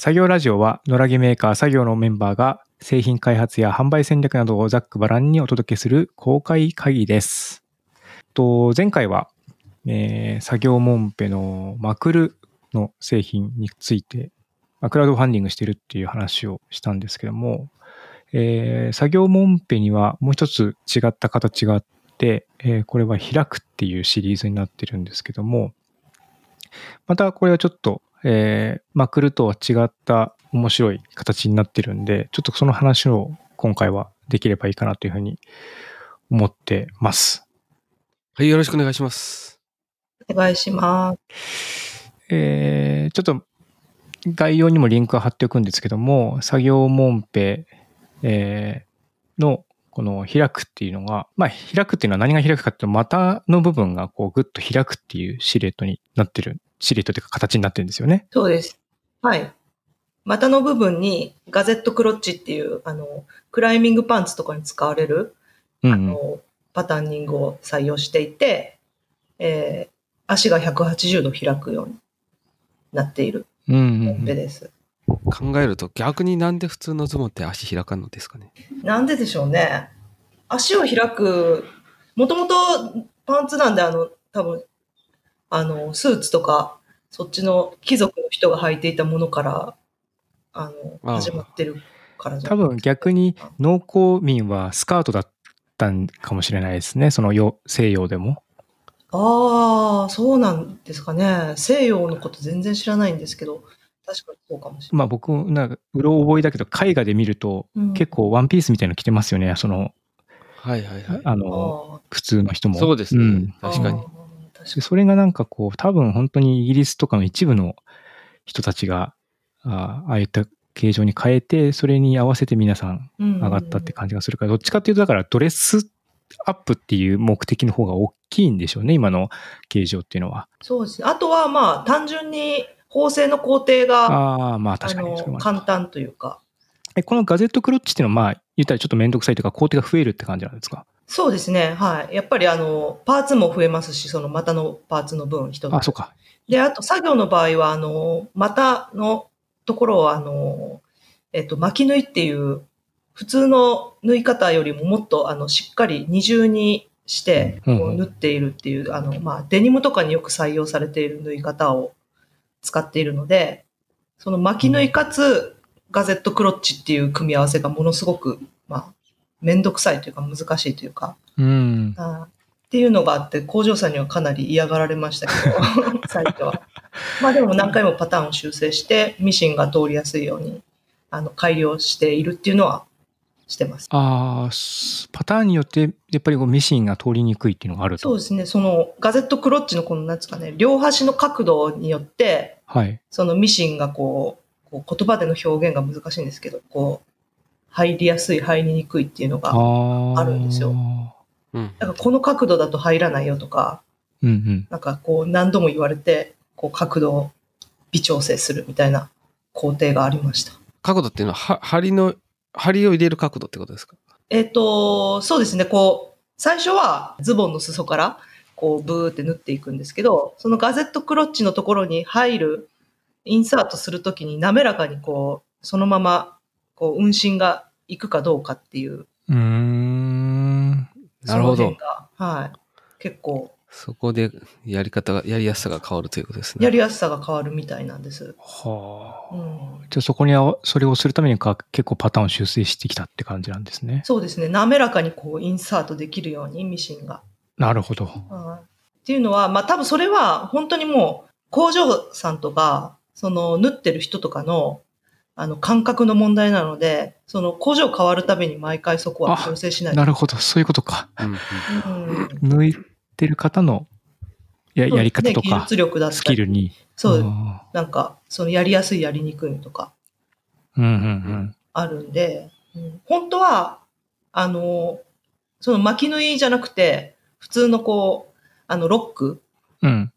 作業ラジオは野良着メーカー作業のメンバーが製品開発や販売戦略などをざっくばらんにお届けする公開会議です。と前回は、えー作業モンペのマクルの製品について、まあクラウドファンディングしてるっていう話をしたんですけども、えー作業モンペにはもう一つ違った形があって、えーこれは開くっていうシリーズになってるんですけども、またこれはちょっと、えーマクルとは違った面白い形になってるんで、ちょっとその話を今回はできればいいかなというふうに思ってます。はい、よろしくお願いします。お願いします。えーちょっと概要にもリンクを貼っておくんですけども、作業モンペ、えーのこの開くっていうのが、まあ開くっていうのは何が開くかっていうと、股の部分がこうグッと開くっていうシルエットになってる、シルエットというか形になってるんですよね。そうです。はい。股の部分にガゼットクロッチっていう、あの、クライミングパンツとかに使われる、うんうん、あの、パターニングを採用していて、えー足が180度開くようになっているうんうんうんペです。考えると逆になんで普通のズボンって足開かんのですかね？なんででしょうね。足を開く、もともとパンツなんで、あの、多分、あの、スーツとか、そっちの貴族の人が履いていたものから、あの、始まってるからじゃ多分逆に農耕民はスカートだったんかもしれないですね。その洋西洋でも。ああ、そうなんですかね。西洋のこと全然知らないんですけど、確かにそうかもしれない。まあ僕、なんか、うろ覚えだけど、絵画で見ると、うん結構ワンピースみたいなの着てますよね。その、はいはいはい。あの、あ普通の人も。そうですね。んあ確かにそれがなんかこう、多分本当にイギリスとかの一部の人たちが、あああいった形状に変えて、それに合わせて皆さん上がったって感じがするから、どっちかっていうと、だからドレスアップっていう目的の方が大きいんでしょうね、今の形状っていうのは。そうです。ね。あとはまあ、単純に縫製の工程が、ああ、まああ確かに簡単というか、え、このガゼットクロッチっていうのは、まあ、言ったらちょっとめんどくさいというか、工程が増えるって感じなんですか？そうですね。はい。やっぱりあの、パーツも増えますし、その股のパーツの分一つ。あ、そうか。で、あと作業の場合は、あの、股のところを、あの、えっと、巻き縫いっていう、普通の縫い方よりももっと、あの、しっかり二重にして、こうんうんう縫っているっていう、あの、まあ、デニムとかによく採用されている縫い方を使っているので、その巻き縫いかつ、ガゼットクロッチっていう組み合わせがものすごく、まあ、めんどくさいというか難しいというか、うん。あーっていうのがあって、工場さんにはかなり嫌がられましたけど、最初は。まあでも何回もパターンを修正して、ミシンが通りやすいように、あの、改良しているっていうのはしてます。ああ、すパターンによって、やっぱりこうミシンが通りにくいっていうのがあると。そうですね、そのガゼットクロッチのこの、なんですかね、両端の角度によって、はい。そのミシンがこう、こう言葉での表現が難しいんですけど、こう、入りやすい、入りにくいっていうのが、あるんですようん。なんかこの角度だと入らないよとか、うんうん。なんかこう何度も言われて、こう角度を微調整するみたいな工程がありました。角度っていうのは、は針の、針を入れる角度ってことですか？えっ、と、そうですね、こう、最初はズボンの裾からこうブーって縫っていくんですけど、そのガゼットクロッチのところに入る、インサートするときに滑らかにこう、そのままこう運針がいくかどうかっていう、うーん。なるほどはい。結構そこでやり方が、やりやすさが変わるということですね。やりやすさが変わるみたいなんです。はあ。うんじゃあそこにあわ、それをするためにか結構パターンを修正してきたって感じなんですね。そうですね。滑らかにこうインサートできるようにミシンが。なるほど。はいっていうのは、まあ多分それは本当にもう工場さんとか、その縫ってる人とかのあの感覚の問題なので、その工場変わるたびに毎回そこは調整しないと。なるほど。そういうことか。うんうんうん抜いてる方のややり方とかね技、術力だったりスキルに。そう、あなんか、そのやりやすい、やりにくいとかーうんうんあるんで、うん本当は、あの、その巻き縫いじゃなくて、普通のこう、あの、ロック、うん。うん。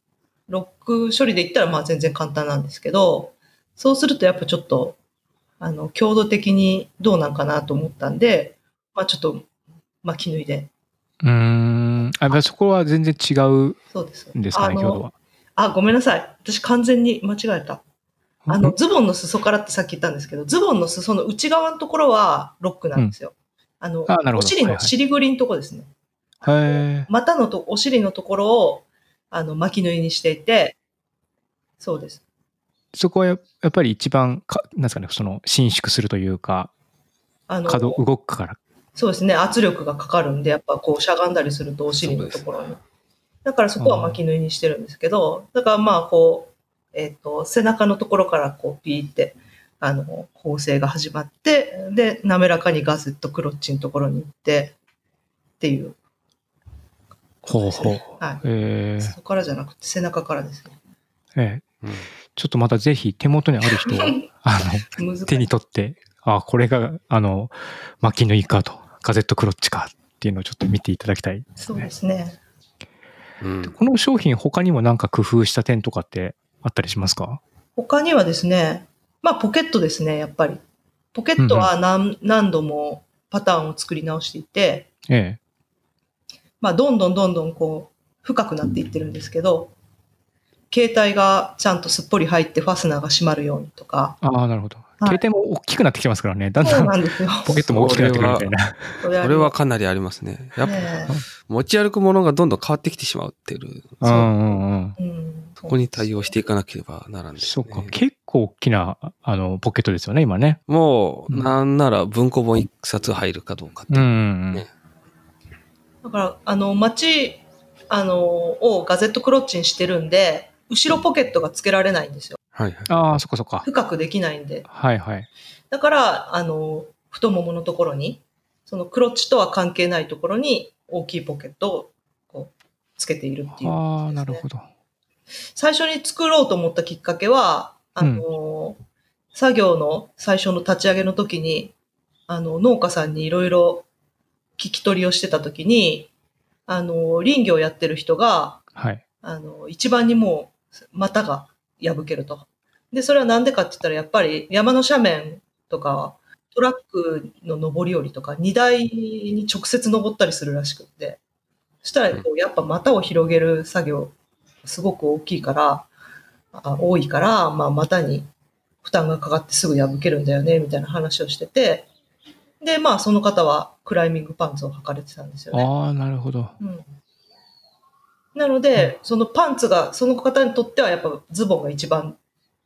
ロック処理で言ったらまあ全然簡単なんですけど、そうするとやっぱちょっと、あの、強度的にどうなんかなと思ったんで、まあちょっと巻き縫いで。うーん。あ、まあそこは全然違うそうです。んですかね、あの強度は。あ、ごめんなさい。私完全に間違えた。あの、ズボンの裾からってさっき言ったんですけど、ズボンの裾の内側のところはロックなんですよ。あの、あなるほどお尻のはいはい尻ぐりのところですね。へえ。股のと、お尻のところを、あの、巻き縫いにしていて、そうです。そこはややっぱり一番か、なんですかね、その、伸縮するというか、あの、可動、動くから。そうですね、圧力がかかるんで、やっぱこうしゃがんだりするとお尻のところに。だからそこは巻き縫いにしてるんですけど、だからまあこう、えっ、と、背中のところからこうピーって、あの、縫製が始まって、で、滑らかにガスッとクロッチのところに行って、っていう。ほうほう。はい。えそこからじゃなくて背中からですね。ーえーうんちょっとまたぜひ手元にある人は、あの。手に取って、あ、これが、あの、巻き縫いかと、ガゼットクロッチかっていうのをちょっと見ていただきたいですそうね。ですね。うんこの商品他にもなんか工夫した点とかってあったりしますか？他にはですね、まあポケットですね、やっぱり。ポケットは何,、何度もパターンを作り直していて、ええ。まあどんどんどんどんこう深くなっていってるんですけど、携帯がちゃんとすっぽり入ってファスナーが閉まるようにとか、ああ、なるほど。い携帯も大きくなってきてますからね。だんそうだんなんですよ。ポケットも大きくなってくるみたいな。これこれはかなりありますね。やっぱね持ち歩くものがどんどん変わってきてしまうっていう、うんうんうん。うん、そこに対応していかなければならんですそうね。か。結構大きな、あの、ポケットですよね、今ね。もう、うんなんなら文庫本一冊入るかどうかってうんいうう。んねだから、あの、街、あの、をガゼットクロッチにしてるんで、後ろポケットがつけられないんですよ。はいはい。ああ、そっかそっか。深くできないんで。はいはい。だから、あの、太もものところに、そのクロッチとは関係ないところに大きいポケットをこうつけているっていう、ああ、なるほど。最初に作ろうと思ったきっかけは、あの、作業の最初の立ち上げの時に、あの、農家さんにいろいろ聞き取りをしてた時に、あの、林業やってる人が、はい。あの、一番にもう股が破けると。で、それはなんでかって言ったら、やっぱり山の斜面とか、トラックの上り下りとか、荷台に直接登ったりするらしくって。そしたら、こうやっぱ股を広げる作業、すごく大きいから、あ多いから、まあ股に負担がかかってすぐ破けるんだよね、みたいな話をしてて、で、まあその方はクライミングパンツを履かれてたんですよね。ああ、なるほど。うんなので、そのパンツが、その方にとってはやっぱズボンが一番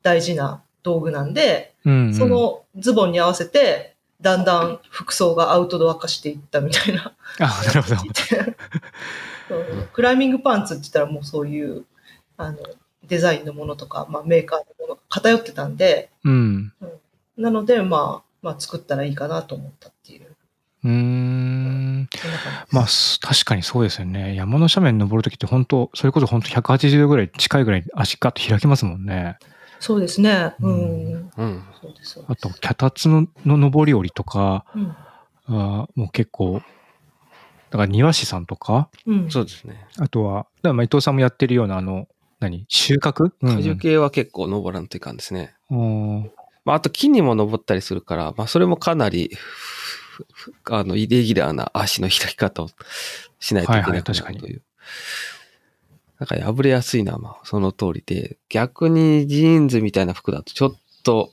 大事な道具なんで、うん、うん。そのズボンに合わせて、だんだん服装がアウトドア化していったみたいな。ああ、なるほど。クライミングパンツって言ったらもうそういう、あの、デザインのものとか、まあメーカーのものが偏ってたんで、うん。なので、まあ、まあ作ったらいいかなと思ったう。ん。まあ、す確かにそうですよね。山の斜面登るときって本当、それこそ本当180度ぐらい近いぐらい足ガッと開きますもんね。そうですね。う。うんうん。あと、脚立のの上り下りとか、うん。あーもう結構、だから庭師さんとか、うん。そうですね。あとは、だからまあ伊藤さんもやってるような、あの、何収穫？果樹系は結構登らんといかんですね。うんうんまあ、あと木にも登ったりするから、まあ、それもかなり、あの、イレギュラーな足の開き方をしないといけないいははい確かにという。なんか破れやすいのは、まあ、その通りで、逆にジーンズみたいな服だとちょっと、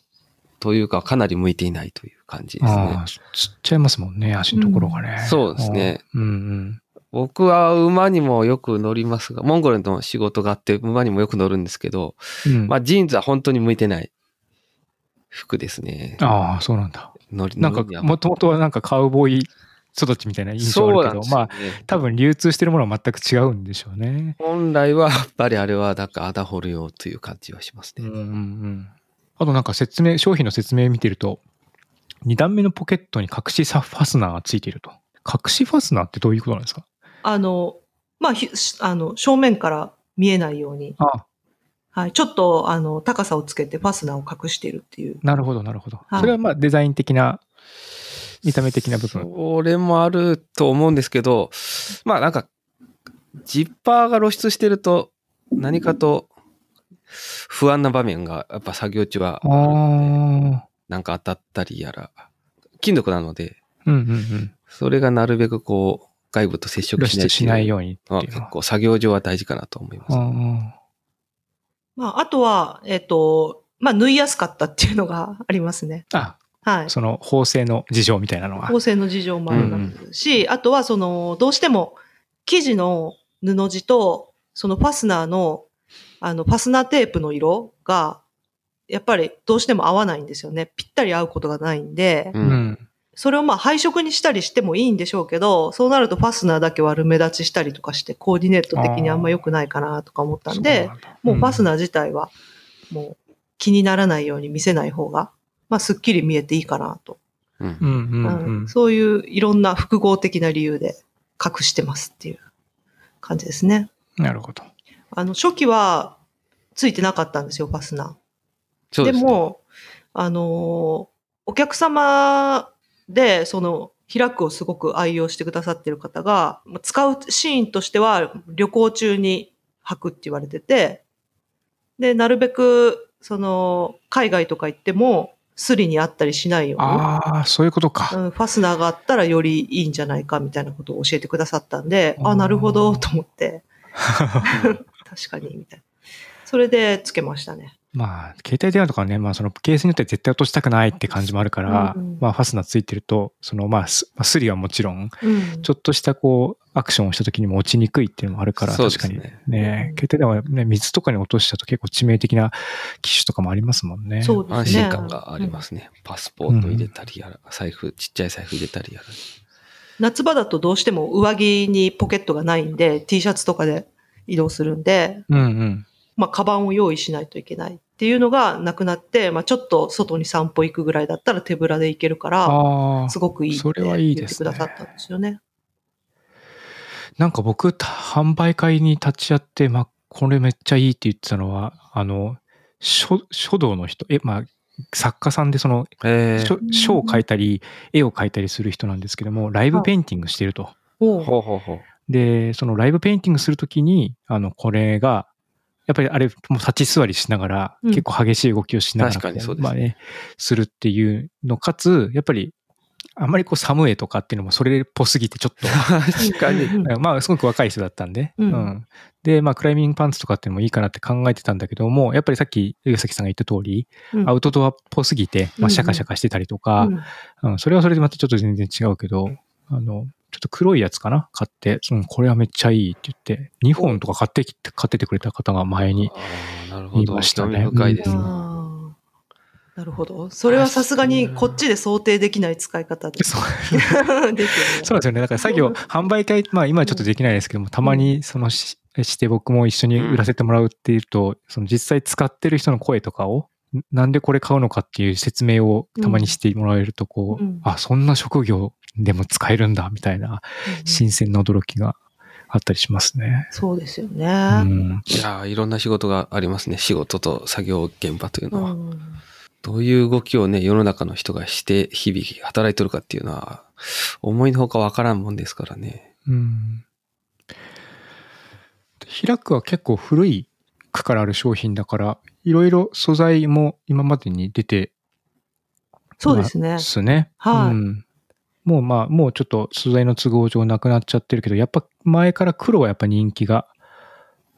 というかかなり向いていないという感じですねああ、。つっちゃいますもんね、足のところがね。そうですね。うんうん。僕は馬にもよく乗りますが、モンゴルの仕事があって馬にもよく乗るんですけど、うんまあジーンズは本当に向いてない服ですね。ああ、そうなんだ。乗りなんかもともとはなんかカウボーイ育ちみたいな印象あるけど、まあ、あ、多分流通してるものは全く違うんでしょうね。本来はやっぱりあれはなんかアダホル用という感じはしますね。うんうんうん。あとなんか説明、商品の説明見てると、2段目のポケットに隠しファスナーがついていると。隠しファスナーってどういうことなんですか？あの、まあ、ひあの、正面から見えないように、あはい、ちょっと、あの、高さをつけてファスナーを隠しているっていう。なるほど、なるほど。はいそれはまあデザイン的な、見た目的な部分。それもあると思うんですけど、まあなんか、ジッパーが露出してると何かと不安な場面がやっぱ作業中はああ、うんなんか当たったりやら、金属なので、うんうん。それがなるべくこう外部と接触露しない出しないよううにってのはいうのは。結構作業上は大事かなと思います。あまあ、あとは、えっ、と、まあ縫いやすかったっていうのが ありますね。あ、はい。その縫製の事情みたいなのは。縫製の事情もありますし、あとはその、どうしても生地の布地と、そのファスナーの、あの、ファスナーテープの色が、やっぱりどうしても合わないんですよね。ぴったり合うことがないんで、う。うんん。それをまあ配色にしたりしてもいいんでしょうけど、そうなるとファスナーだけ悪目立ちしたりとかして、コーディネート的にあんま良くないかなとか思ったんで、もうファスナナー自体は、もう気にならないように見せない方が、まあすっきり見えていいかなと。そういういろんな複合的な理由で隠してますっていう感じですね。なるほど。あの、初期はついてなかったんですよ、ファスナー。そうですね、も、あのーお客様で、その、開くをすごく愛用してくださってる方が、まあ使うシーンとしては旅行中に履くって言われてて、で、なるべく、その、海外とか行っても、スリにあったりしないように、ああ、そういうことか。うんファスナーがあったらよりいいんじゃないかみたいなことを教えてくださったんで、あ、なるほど、と思って、確かに、みたいな。それでつけましたね。まあ、携帯電話とかね、まあそのケースによっては絶対落としたくないって感じもあるから、うんうんまあファスナーついてると、そのまあスまあスリはもちろん、うん。ちょっとしたこう、アクションをした時にも落ちにくいっていうのもあるから、確かにね、うん携帯電話ね、水とかに落としちゃうと結構致命的な機種とかもありますもんね。そうですね。安心感がありますね。パスポート入れたりやら、財布、ちっちゃい財布入れたりやら。夏場だとどうしても上着にポケットがないんで、T シャツとかで移動するんで、うんうん。まあ、カバンを用意しないといけないっていうのがなくなって、まあ、ちょっと外に散歩行くぐらいだったら手ぶらで行けるから、ああす、ごくいいってそれはいい言ってですねくださったんですよね。なんか僕、た販売会に立ち会って、まあ、これめっちゃいいって言ってたのは、あの、書書道の人、え、まあ、作家さんでその、え書書を描いたり、絵を描いたりする人なんですけども、ライブペインティングしてると。おうほうほうほう。で、そのライブペインティングするときに、あの、これが、やっぱりあれ、もう立ち座りしながら、うん。結構激しい動きをしながら、確かにそうですまあね、するっていうの、かつ、やっぱり、あんまりこう、サムエとかっていうのもそれっぽすぎて、ちょっと、確かに。うん。まあ、すごく若い人だったんで、うん。で、まあ、クライミングパンツとかっていうのもいいかなって考えてたんだけども、やっぱりさっき、上崎さんが言った通り、うん。アウトドアっぽすぎて、まあ、うんうん。シャカシャカしてたりとか、うん。うん、それはそれでまたちょっと全然違うけど、あの、ちょっと黒いやつかな？買って、うん、これはめっちゃいいって言って、2本とか買ってきて、買っててくれた方が前に、ああ、なるほど。言いました興ね味深いですね。あーなるほど。それはさすがにこっちで想定できない使い方で。そう。ですよね。そうですよね。だから作業、販売会、まあ今はちょっとできないですけども、たまにそのしして僕も一緒に売らせてもらうっていうと、その実際使ってる人の声とかを、んなんでこれ買うのかっていう説明をたまにしてもらえると、こう、うんあ、そんな職業でも使えるんだ、みたいなうん新鮮な驚きがあったりしますね。そうですようね。ん。いやーいろんな仕事がありますね。仕事と作業現場というのは。うんどういう動きをね、世の中の人がして、日々働いてるかっていうのは、思いのほかわからんもんですからね。うん。開くは結構古い区からある商品だから、いろいろ素材も今までに出てそうですねま。すね。はいうんもうまあ、もうちょっと素材の都合上なくなっちゃってるけど、やっぱ前から黒はやっぱ人気が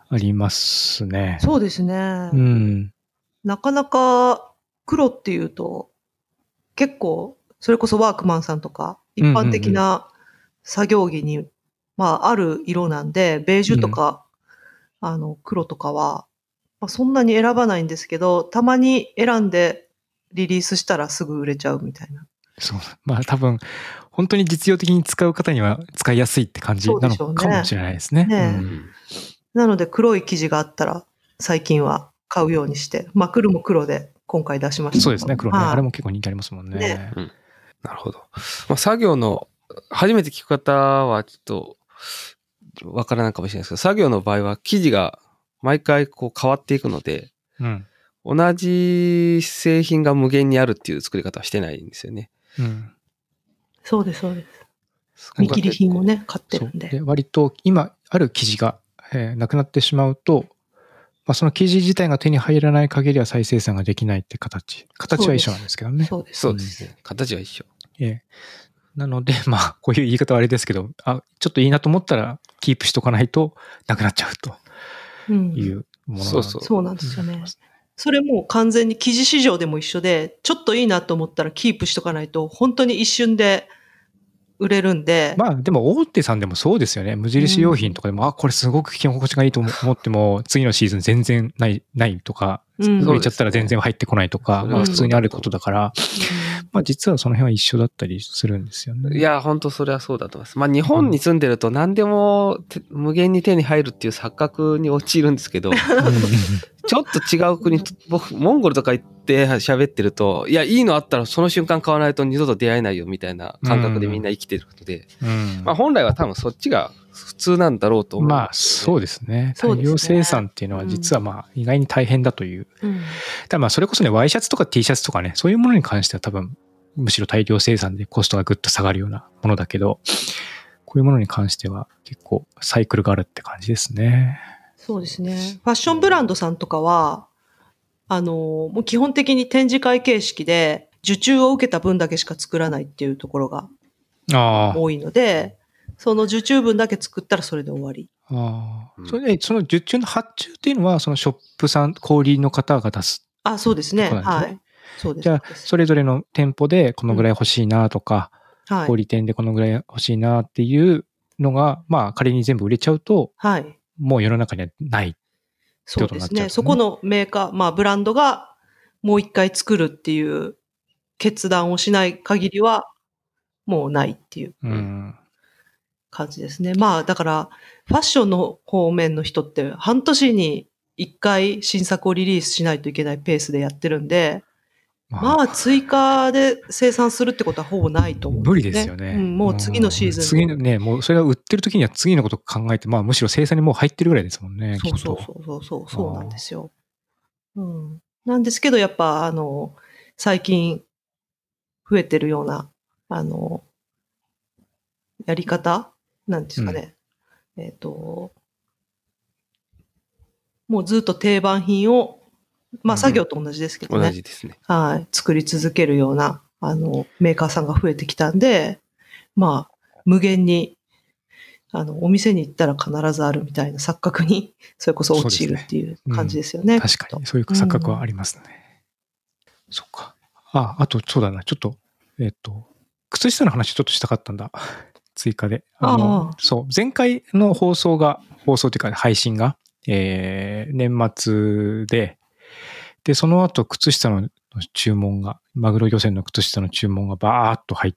ありますね。そうですね。うん。なかなか黒っていうと、結構、それこそワークマンさんとか、一般的な作業着に、まあ、ある色なんで、ベージュとか、あの、黒とかは、まあ、そんなに選ばないんですけど、たまに選んでリリースしたらすぐ売れちゃうみたいな。そう。まあ多分、本当に実用的に使う方には使いやすいって感じなのかもしれないですね。ねえうんうんなので、黒い生地があったら、最近は買うようにして、まあ、黒も黒で今回出しました。そうですね、黒ね。はいあれも結構人気ありますもんね。ねなるほど。まあ、作業の、初めて聞く方はちょっと、わからないかもしれないですけど、作業の場合は生地が毎回こう変わっていくので、うん。同じ製品が無限にあるっていう作り方はしてないんですよね。うん。そうです、そうです。見切り品をね、買ってそるんで割と今ある生地が、えーなくなってしまうと、まあ、その生地自体が手に入らない限りは再生産ができないって形。形は一緒なんですけどね。そうです。そうですね。形は一緒。ええなので、まあ、こういう言い方はあれですけど、あ、ちょっといいなと思ったら、キープしとかないとなくなっちゃうとうんいうものなのでそうそう。そうなんですよね。それもう完全に生地市場でも一緒で、ちょっといいなと思ったらキープしとかないと、本当に一瞬で売れるんで。まあでも大手さんでもそうですよね。無印良品とかでも、あ、これすごく着心地がいいと思っても、次のシーズン全然ない、ないとか、うん。売れちゃったら全然入ってこないとか、うんまあ普通にあることだから、まあ実はその辺は一緒だったりするんですよね。いや、本当それはそうだと思います。まあ、日本に住んでると何でもて無限に手に入るっていう錯覚に陥るんですけど、うん、ちょっと違う国、僕、モンゴルとか行って喋ってると、いや、いいのあったらその瞬間買わないと二度と出会えないよみたいな感覚でみんな生きてるので、うん。まあ、本来は多分そっちが普通なんだろうと思う。まあそうですね。大量生産っていうのは実はまあ意外に大変だという。うんただまあそれこそね、ワイシャツとか T シャツとかね、そういうものに関しては多分、むしろ大量生産でコストがぐっと下がるようなものだけど、こういうものに関しては結構サイクルがあるって感じですね。そうですね。ファッションブランドさんとかは、あの、もう基本的に展示会形式で、受注を受けた分だけしか作らないっていうところがああ。多いので、その受注分だけ作ったらそれで終わり。ああ。うんそれで、その受注の発注っていうのは、そのショップさん、小売りの方が出す。あ、そうですね。そうなんですねはい。そうです。じゃあそうですそれぞれの店舗でこのぐらい欲しいなとか、はい小。売店でこのぐらい欲しいなっていうのが、まあ仮に全部売れちゃうと、はい。もう世の中にはない。そうですね。ってことになっちゃうとねそこのメーカー、まあブランドがもう一回作るっていう決断をしない限りは、もうないっていううん。感じですね。まあだから、ファッションの方面の人って半年に一回新作をリリースしないといけないペースでやってるんで、まあ追加で生産するってことはほぼないと思うん無理ですよね。うん、もう次のシーズンで。次のね、もうそれが売ってる時には次のこと考えて、まあむしろ生産にもう入ってるぐらいですもんね。そうそうそうそう、そうなんですよ。うん。なんですけど、やっぱ、あの、最近増えてるような、あの、やり方なんですかね。えっ、と、もうずっと定番品を、まあうん作業と同じですけど同ね。じですね。はい。作り続けるような、あの、メーカーさんが増えてきたんで、まあ、無限に、あの、お店に行ったら必ずあるみたいな錯覚に、それこそ陥るっていう感じですよね。確かに、そういう錯覚はありますね。そっか。あ、あと、そうだな、ちょっと、えっ、と、靴下の話ちょっとしたかったんだ。追加で。のああそう、前回の放送が、放送っていうか配信が、えー、年末で、で、その後、靴下の注文が、マグロ漁船の靴下の注文がバーッと入っ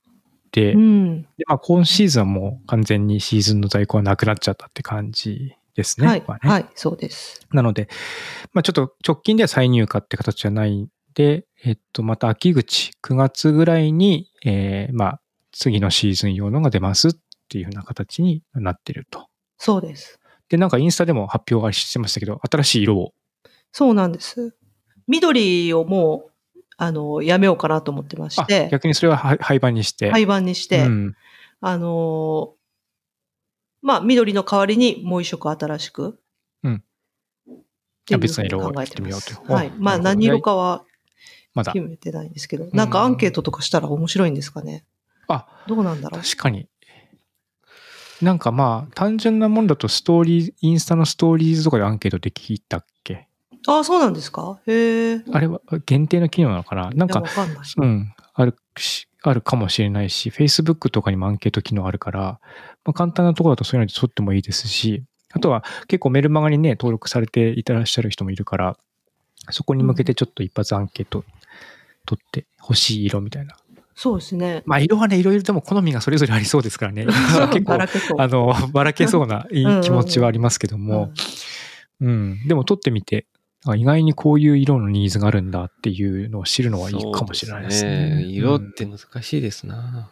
て、うん。でまあ、今シーズンはもう完全にシーズンの在庫はなくなっちゃったって感じですね。はい、まあねはい、そうです。なので、まあ、ちょっと直近では再入荷って形じゃないんで、えっと、また秋口、9月ぐらいに、えーまあ、次のシーズン用のが出ますっていうふうな形になってると。そうです。で、なんかインスタでも発表がしてましたけど、新しい色を。そうなんです。緑をもう、あの、やめようかなと思ってましあて、逆にそれは廃廃盤にして。廃盤にして、うん。あのーまあ、緑の代わりにもう一色新しく。うんいう別な色を考えてみようというはい。まあ、何色かはまだ決。めてないんですけど、なんかアンケートとかしたら面白いんですかね。あ、どうなんだろう？確かに。なんかまあ、単純なもんだとストーリー、インスタのストーリーズとかでアンケートできたっけ？ああ、そうなんですか？へえ。あれは限定の機能なのかな？なんか。うん、あるし、あるかもしれないし、Facebook とかにもアンケート機能あるから、まあ、簡単なところだとそういうので取ってもいいですし、あとは結構メルマガにね、登録されていたらっしゃる人もいるから、そこに向けてちょっと一発アンケート取って欲しい色みたいな。そうですね。まあ色はね、いろいろでも好みがそれぞれありそうですからね。結構ばら、けそうあの、ばらけそうないい気持ちはありますけどうんも、うん。でも撮ってみて、あ意外にこういう色のニーズがあるんだっていうのを知るのはいいかもしれないですね。色って難しいですな。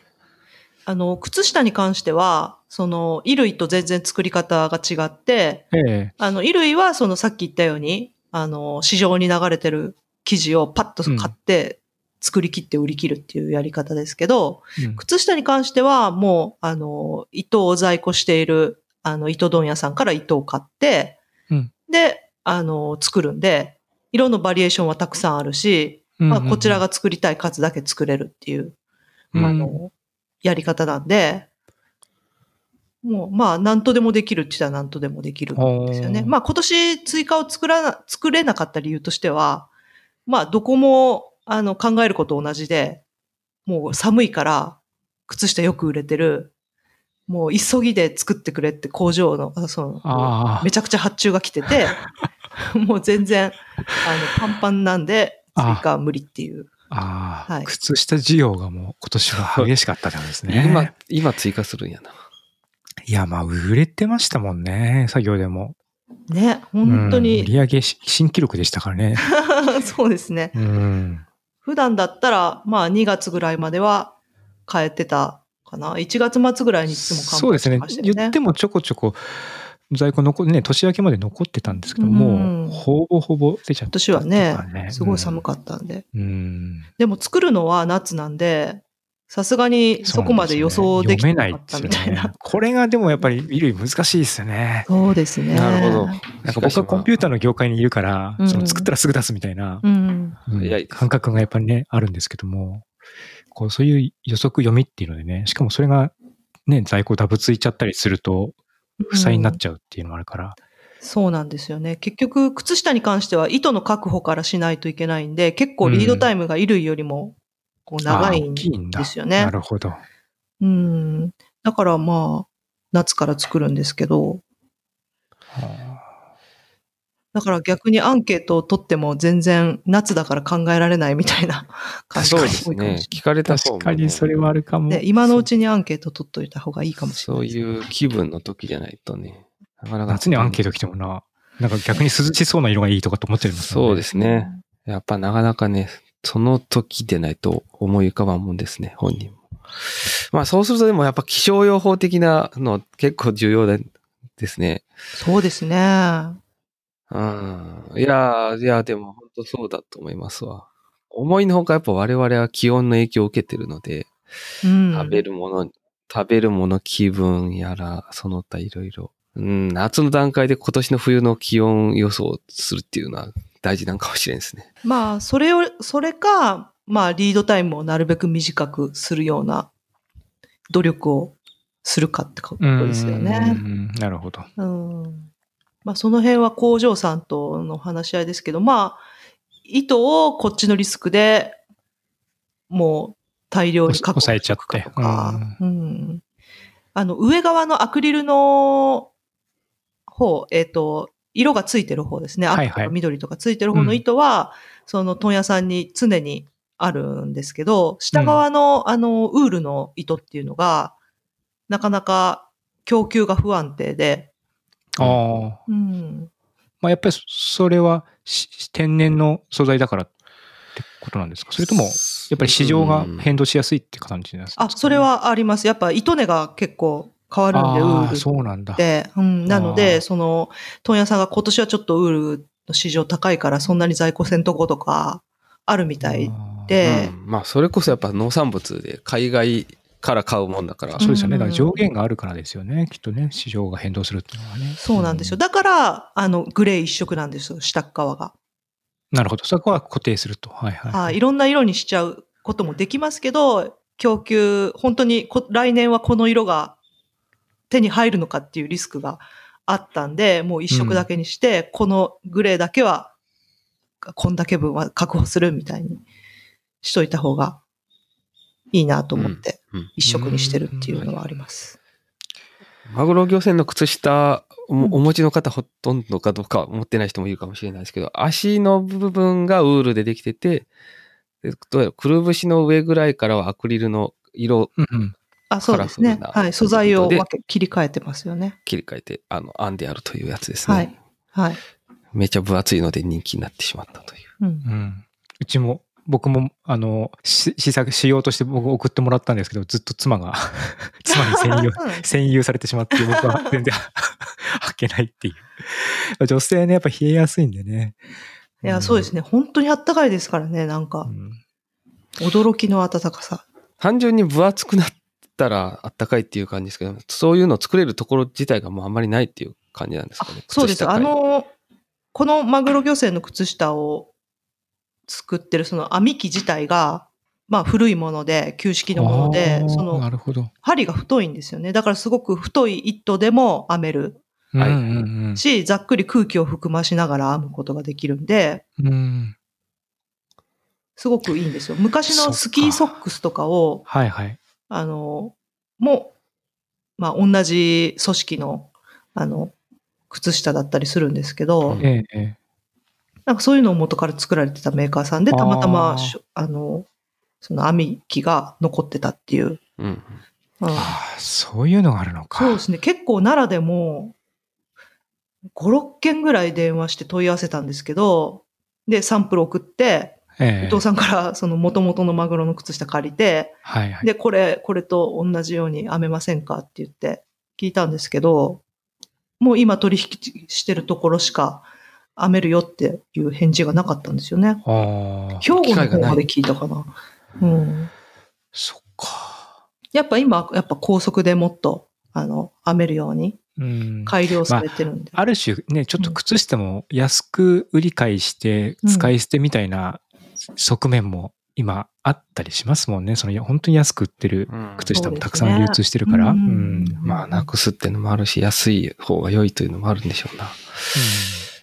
あの、靴下に関しては、その、衣類と全然作り方が違って、ええ。あの、衣類はそのさっき言ったように、あの、市場に流れてる生地をパッと買って、作り切って売り切るっていうやり方ですけど、うん。靴下に関してはもう、あの、糸を在庫している、あの、糸問屋さんから糸を買って、うん。で、あの、作るんで、色のバリエーションはたくさんあるし、まあ、こちらが作りたい数だけ作れるっていう、うん。あの、やり方なんで、もう、まあ、何とでもできるって言ったら何とでもできるんですよね。まあ、今年追加を作らな、作れなかった理由としては、まあ、どこも、あの、考えること同じで、もう寒いから、靴下よく売れてる、もう急ぎで作ってくれって工場の、あその、あめちゃくちゃ発注が来てて、もう全然、あの、パンパンなんで、追加は無理っていう。あ、ああ、はい靴下需要がもう今年は激しかったんですね。今、今追加するんやな。いや、まあ、売れてましたもんね、作業でも。ね、本当うん売上新記録でしたからね。そうですね。うん。普段だったら、まあ2月ぐらいまでは買えてたかな。1月末ぐらいにいつもそうですね完売してましたよね。言ってもちょこちょこ在庫残ね、年明けまで残ってたんですけどうんも、ほぼほぼ出ちゃった、今年はね、すごい寒かかったんで。うん。でも作るのは夏なんで、さすがにそこまで予想できてなかったみたいな読めなね。これがでもやっぱり衣類難しいですよね。そうですね。なるほど。なんか僕はコンピューターの業界にいるから、うんその作ったらすぐ出すみたいな、うん。うん感覚がやっぱりね、あるんですけども、こうそういう予測読みっていうのでね、しかもそれがね、在庫ダブついちゃったりすると、負債になっちゃうっていうのもあるから、そうなんですよね。結局、靴下に関しては糸の確保からしないといけないんで、結構リードタイムが衣類よりもこう長いんですよねな。るほど。うん。だからまあ、夏から作るんですけど、だから逆にアンケートを取っても全然夏だから考えられないみたいな 感じそうが多いかもし。聞かれた方も確かにそれはあるかも。れない。で今のうちにアンケート取っといた方がいいかもしれなそういです。いう気分の時じゃないとね。なかなか。夏にアンケート来てもな、なんか逆に涼しそうな色がいいとかと思っちゃいますそうす。ですね。やっぱなかなかね、その時でないと思い浮かばんもんですね、本人も。まあそうするとでもやっぱ気象予報的なの結構重要でですね。そうですね。うん。いやー、いや、でも本当そうだと思いますわ。思いのほかやっぱ我々は気温の影響を受けてるので、うん。食べるもの、食べるもの気分やら、その他いろいろ。うん、夏の段階で今年の冬の気温予想するっていうのは大事なんかもしれんですね。まあ、それを、それか、まあ、リードタイムをなるべく短くするような努力をするかってことですようんね。うんなるほど。うん。まあ、その辺は工場さんとの話し合いですけど、まあ、糸をこっちのリスクでもう大量に確保抑えちゃってうん。あの、上側のアクリルの方、えっ、と、色がついてる方ですね。赤とか緑とかついてる方の糸は、その問屋さんに常にあるんですけど、下側の、あの、ウールの糸っていうのが、なかなか供給が不安定で、ああ。うん。まあやっぱりそれはし天然の素材だからってことなんですか？それとも、やっぱり市場が変動しやすいって感じなんですか？あ、それはあります。やっぱ糸根が結構変わるんで、ウああールそうなんだっ。て。うん。なので、その、問屋さんが今年はちょっとウールの市場高いからそんなに在庫せんとことかあるみたいで、うんまあそれこそやっぱ農産物で海外から買うもんだから。そうですよね。うんだから上限があるからですよね。きっとね、市場が変動するっていうのはね。そうなんですよ。だから、あの、グレー一色なんですよ、下っ側が。なるほど。そこは固定すると。はいはい。はい。いろんな色にしちゃうこともできますけど、供給、本当にこ来年はこの色が手に入るのかっていうリスクがあったんで、もう一色だけにして、このグレーだけは、こんだけ分は確保するみたいにしといた方がいいなと思って、うん。一色にしてるっていうのはあります。マグロ漁船の靴下おうん。お持ちの方ほとんどかどうか持ってない人もいるかもしれないですけど、足の部分がウールでできてて、でどうやらくるぶしの上ぐらいからはアクリルの色うんうん。あ、そうですねはい。素材をで分け切り替えてますよね。切り替えて、あの、編んであるというやつですね。はい。はい。めっちゃ分厚いので人気になってしまったという。うんう。ん。うちも、僕も、あの、し試作しようとして僕送ってもらったんですけど、ずっと妻が、妻に専用、そうなんです占有されてしまって、僕は 全然履けないっていう。女性ね、やっぱ冷えやすいんでね。いや、そうですね。本当にあったかいですからね、なんかう。ん。驚きの暖かさ。単純に分厚くなったらあったかいっていう感じですけど、そういうのを作れるところ自体がもうあんまりないっていう感じなんですかね。そうです。あの、このマグロ漁船の靴下を作ってるその編み機自体が、まあ古いもので、旧式のものでそのなるほど。針が太いんですよね。だからすごく太い糸でも編めるはいうんうんし、ざっくり空気を含ましながら編むことができるんで、うん。うん。すごくいいんですよ。昔のスキーソックスとかを、はいはい。あの、もう、まあ、同じ組織の、あの、靴下だったりするんですけど、うんええええなんかそういうのを元から作られてたメーカーさんで、たまたあまあの、その網機が残ってたっていう。うん。うんああ、そういうのがあるのか。そうですね。結構奈良でも、5、6件ぐらい電話して問い合わせたんですけど、で、サンプル送って、ええ伊藤さんからその元々のマグロの靴下借りて、はいはい。で、これ、これと同じように編めませんかって言って聞いたんですけど、もう今取引してるところしか編めるよっていう返事がなかったんですよね。ああ、兵庫の方まで聞いたかな。うん。そっか。やっぱ今、やっぱ高速でもっと、あの、編めるようにうん。改良されてるんで。ある種ね、ちょっと靴下も安く売り買いして使い捨てみたいな側面も今あったりしますもんね。その本当に安く売ってる靴下もたくさん流通してるから。まあ、なくすっていうのもあるし、安い方が良いというのもあるんでしょうな。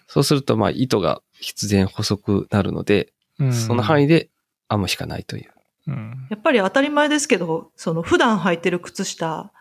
そうすると、まあ、糸が必然細くなるので、うんその範囲で編むしかないという。うんやっぱり当たり前ですけど、その普段履いてる靴下、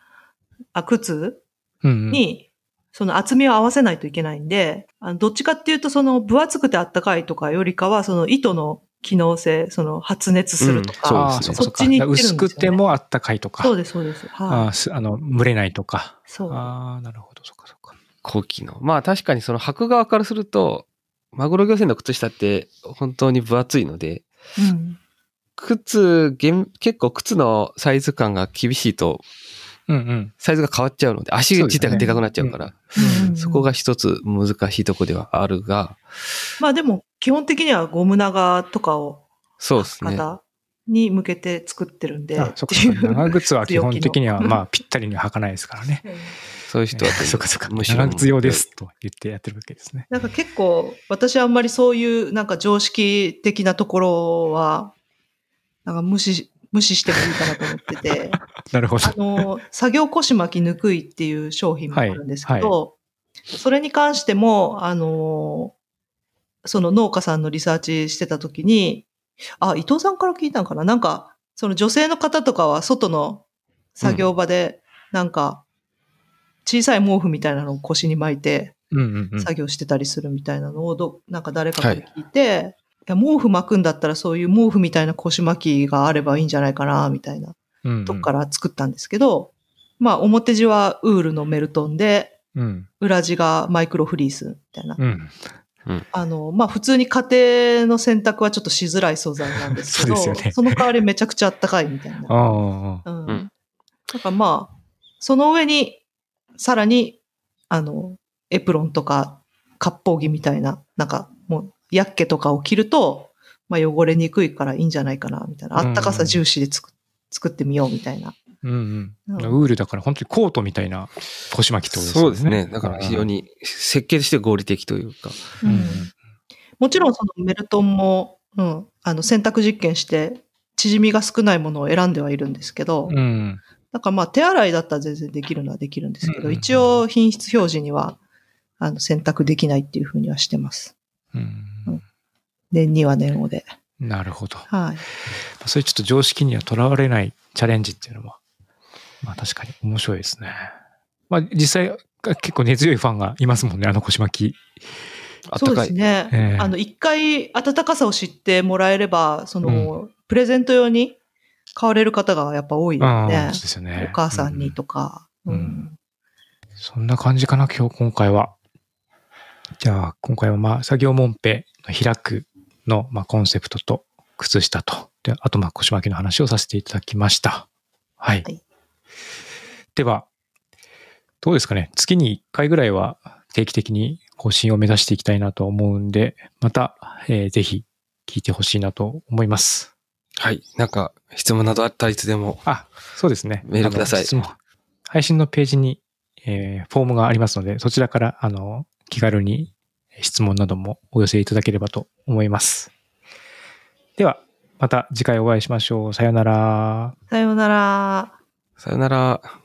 あ、靴うんに、その厚みを合わせないといけないんで、あのどっちかっていうと、その分厚くてあったかいとかよりかは、その糸の機能性、その発熱するとか、うんああ、そそそっちに行ってるんですよね薄くてもあったかいとか。そうです、そうです。あはい。あすあの、蒸れないとか。そう。ああ、なるほど、そっかそっか。高機能。まあ、確かにその履く側からすると、マグロ漁船の靴下って本当に分厚いので、うん。靴、厳結構靴のサイズ感が厳しいと、うんうん。サイズが変わっちゃうので、足自体がでかくなっちゃうから、うんそこが一つ難しいとこではあるが、まあでも、基本的にはゴム長とかをそうですね。方に向けて作ってるんで。あ、そっか。長靴は 基本的には、まあ、ぴったりには履かないですからね。そういう人は、そっかそっか。むしろ長靴用ですと言ってやってるわけですね。なんか結構、私はあんまりそういうなんか常識的なところは、なんか無視、無視してもいいかなと思ってて、なるほど。あ。の、作業腰巻きぬくいっていう商品もあるんですけど、はいそれに関しても、あの、その農家さんのリサーチしてた時に、あ、伊藤さんから聞いたのかな。なんか、その女性の方とかは外の作業場で、なんか、小さい毛布みたいなのを腰に巻いて。作業してたりするみたいなのをど、なんか誰かから聞い。て、いや毛布巻くんだったらそういう毛布みたいな腰巻きがあればいいんじゃないかな、みたいなうんうんとこから作ったんですけど、まあ表地はウールのメルトンで、うん。裏地がマイクロフリースみたいな。うん。あの、まあ普通に家庭の洗濯はちょっとしづらい素材なんですけど、そねその代わりめちゃくちゃあったかいみたいな。ああ。うん。うんなんかまあ、その上に、さらに、あの、エプロンとか、割烹着みたいな、なんかヤッケとかを着ると、まあ汚れにくいからいいんじゃないかな、みたいな。あったかさ重視で作作ってみようみたいな。うんうん。うんウールだから本当にコートみたいな腰巻きってことですよね。そうですね。だから非常に設計として合理的というか。うん。うんもちろんそのメルトンも、うん、あの選択実験して、縮みが少ないものを選んではいるんですけど、うん。だからまあ手洗いだったら全然できるのはできるんですけど、うん一応品質表示には、あの選択できないっていうふうにはしてます。うん。年には年をで。なるほど。はい。そういうちょっと常識にはとらわれないチャレンジっていうのは、まあ確かに面白いですね。まあ実際結構根強いファンがいますもんね、あの腰巻き。そう。ですね。ええあの、一回暖かさを知ってもらえれば、その、プレゼント用に買われる方がやっぱ多いので、ですよね。お母さんにとか。うんうんそんな感じかな、今日、今回は。じゃあ、今回はまあ、作業モンペの開くの、まあ、コンセプトと、靴下と、で、あと、まあ、腰巻きの話をさせていただきました。はい。はいでは、どうですかね。月に1回ぐらいは定期的に更新を目指していきたいなと思うんで、また、えーぜひ聞いてほしいなと思います。はい。なんか、質問などあったらいつでも。あ、そうですね。メールください質問配信のページに、えーフォームがありますので、そちらから、あの、気軽に質問などもお寄せいただければと思います。では、また次回お会いしましょう。さようなら。さようなら。さよなら。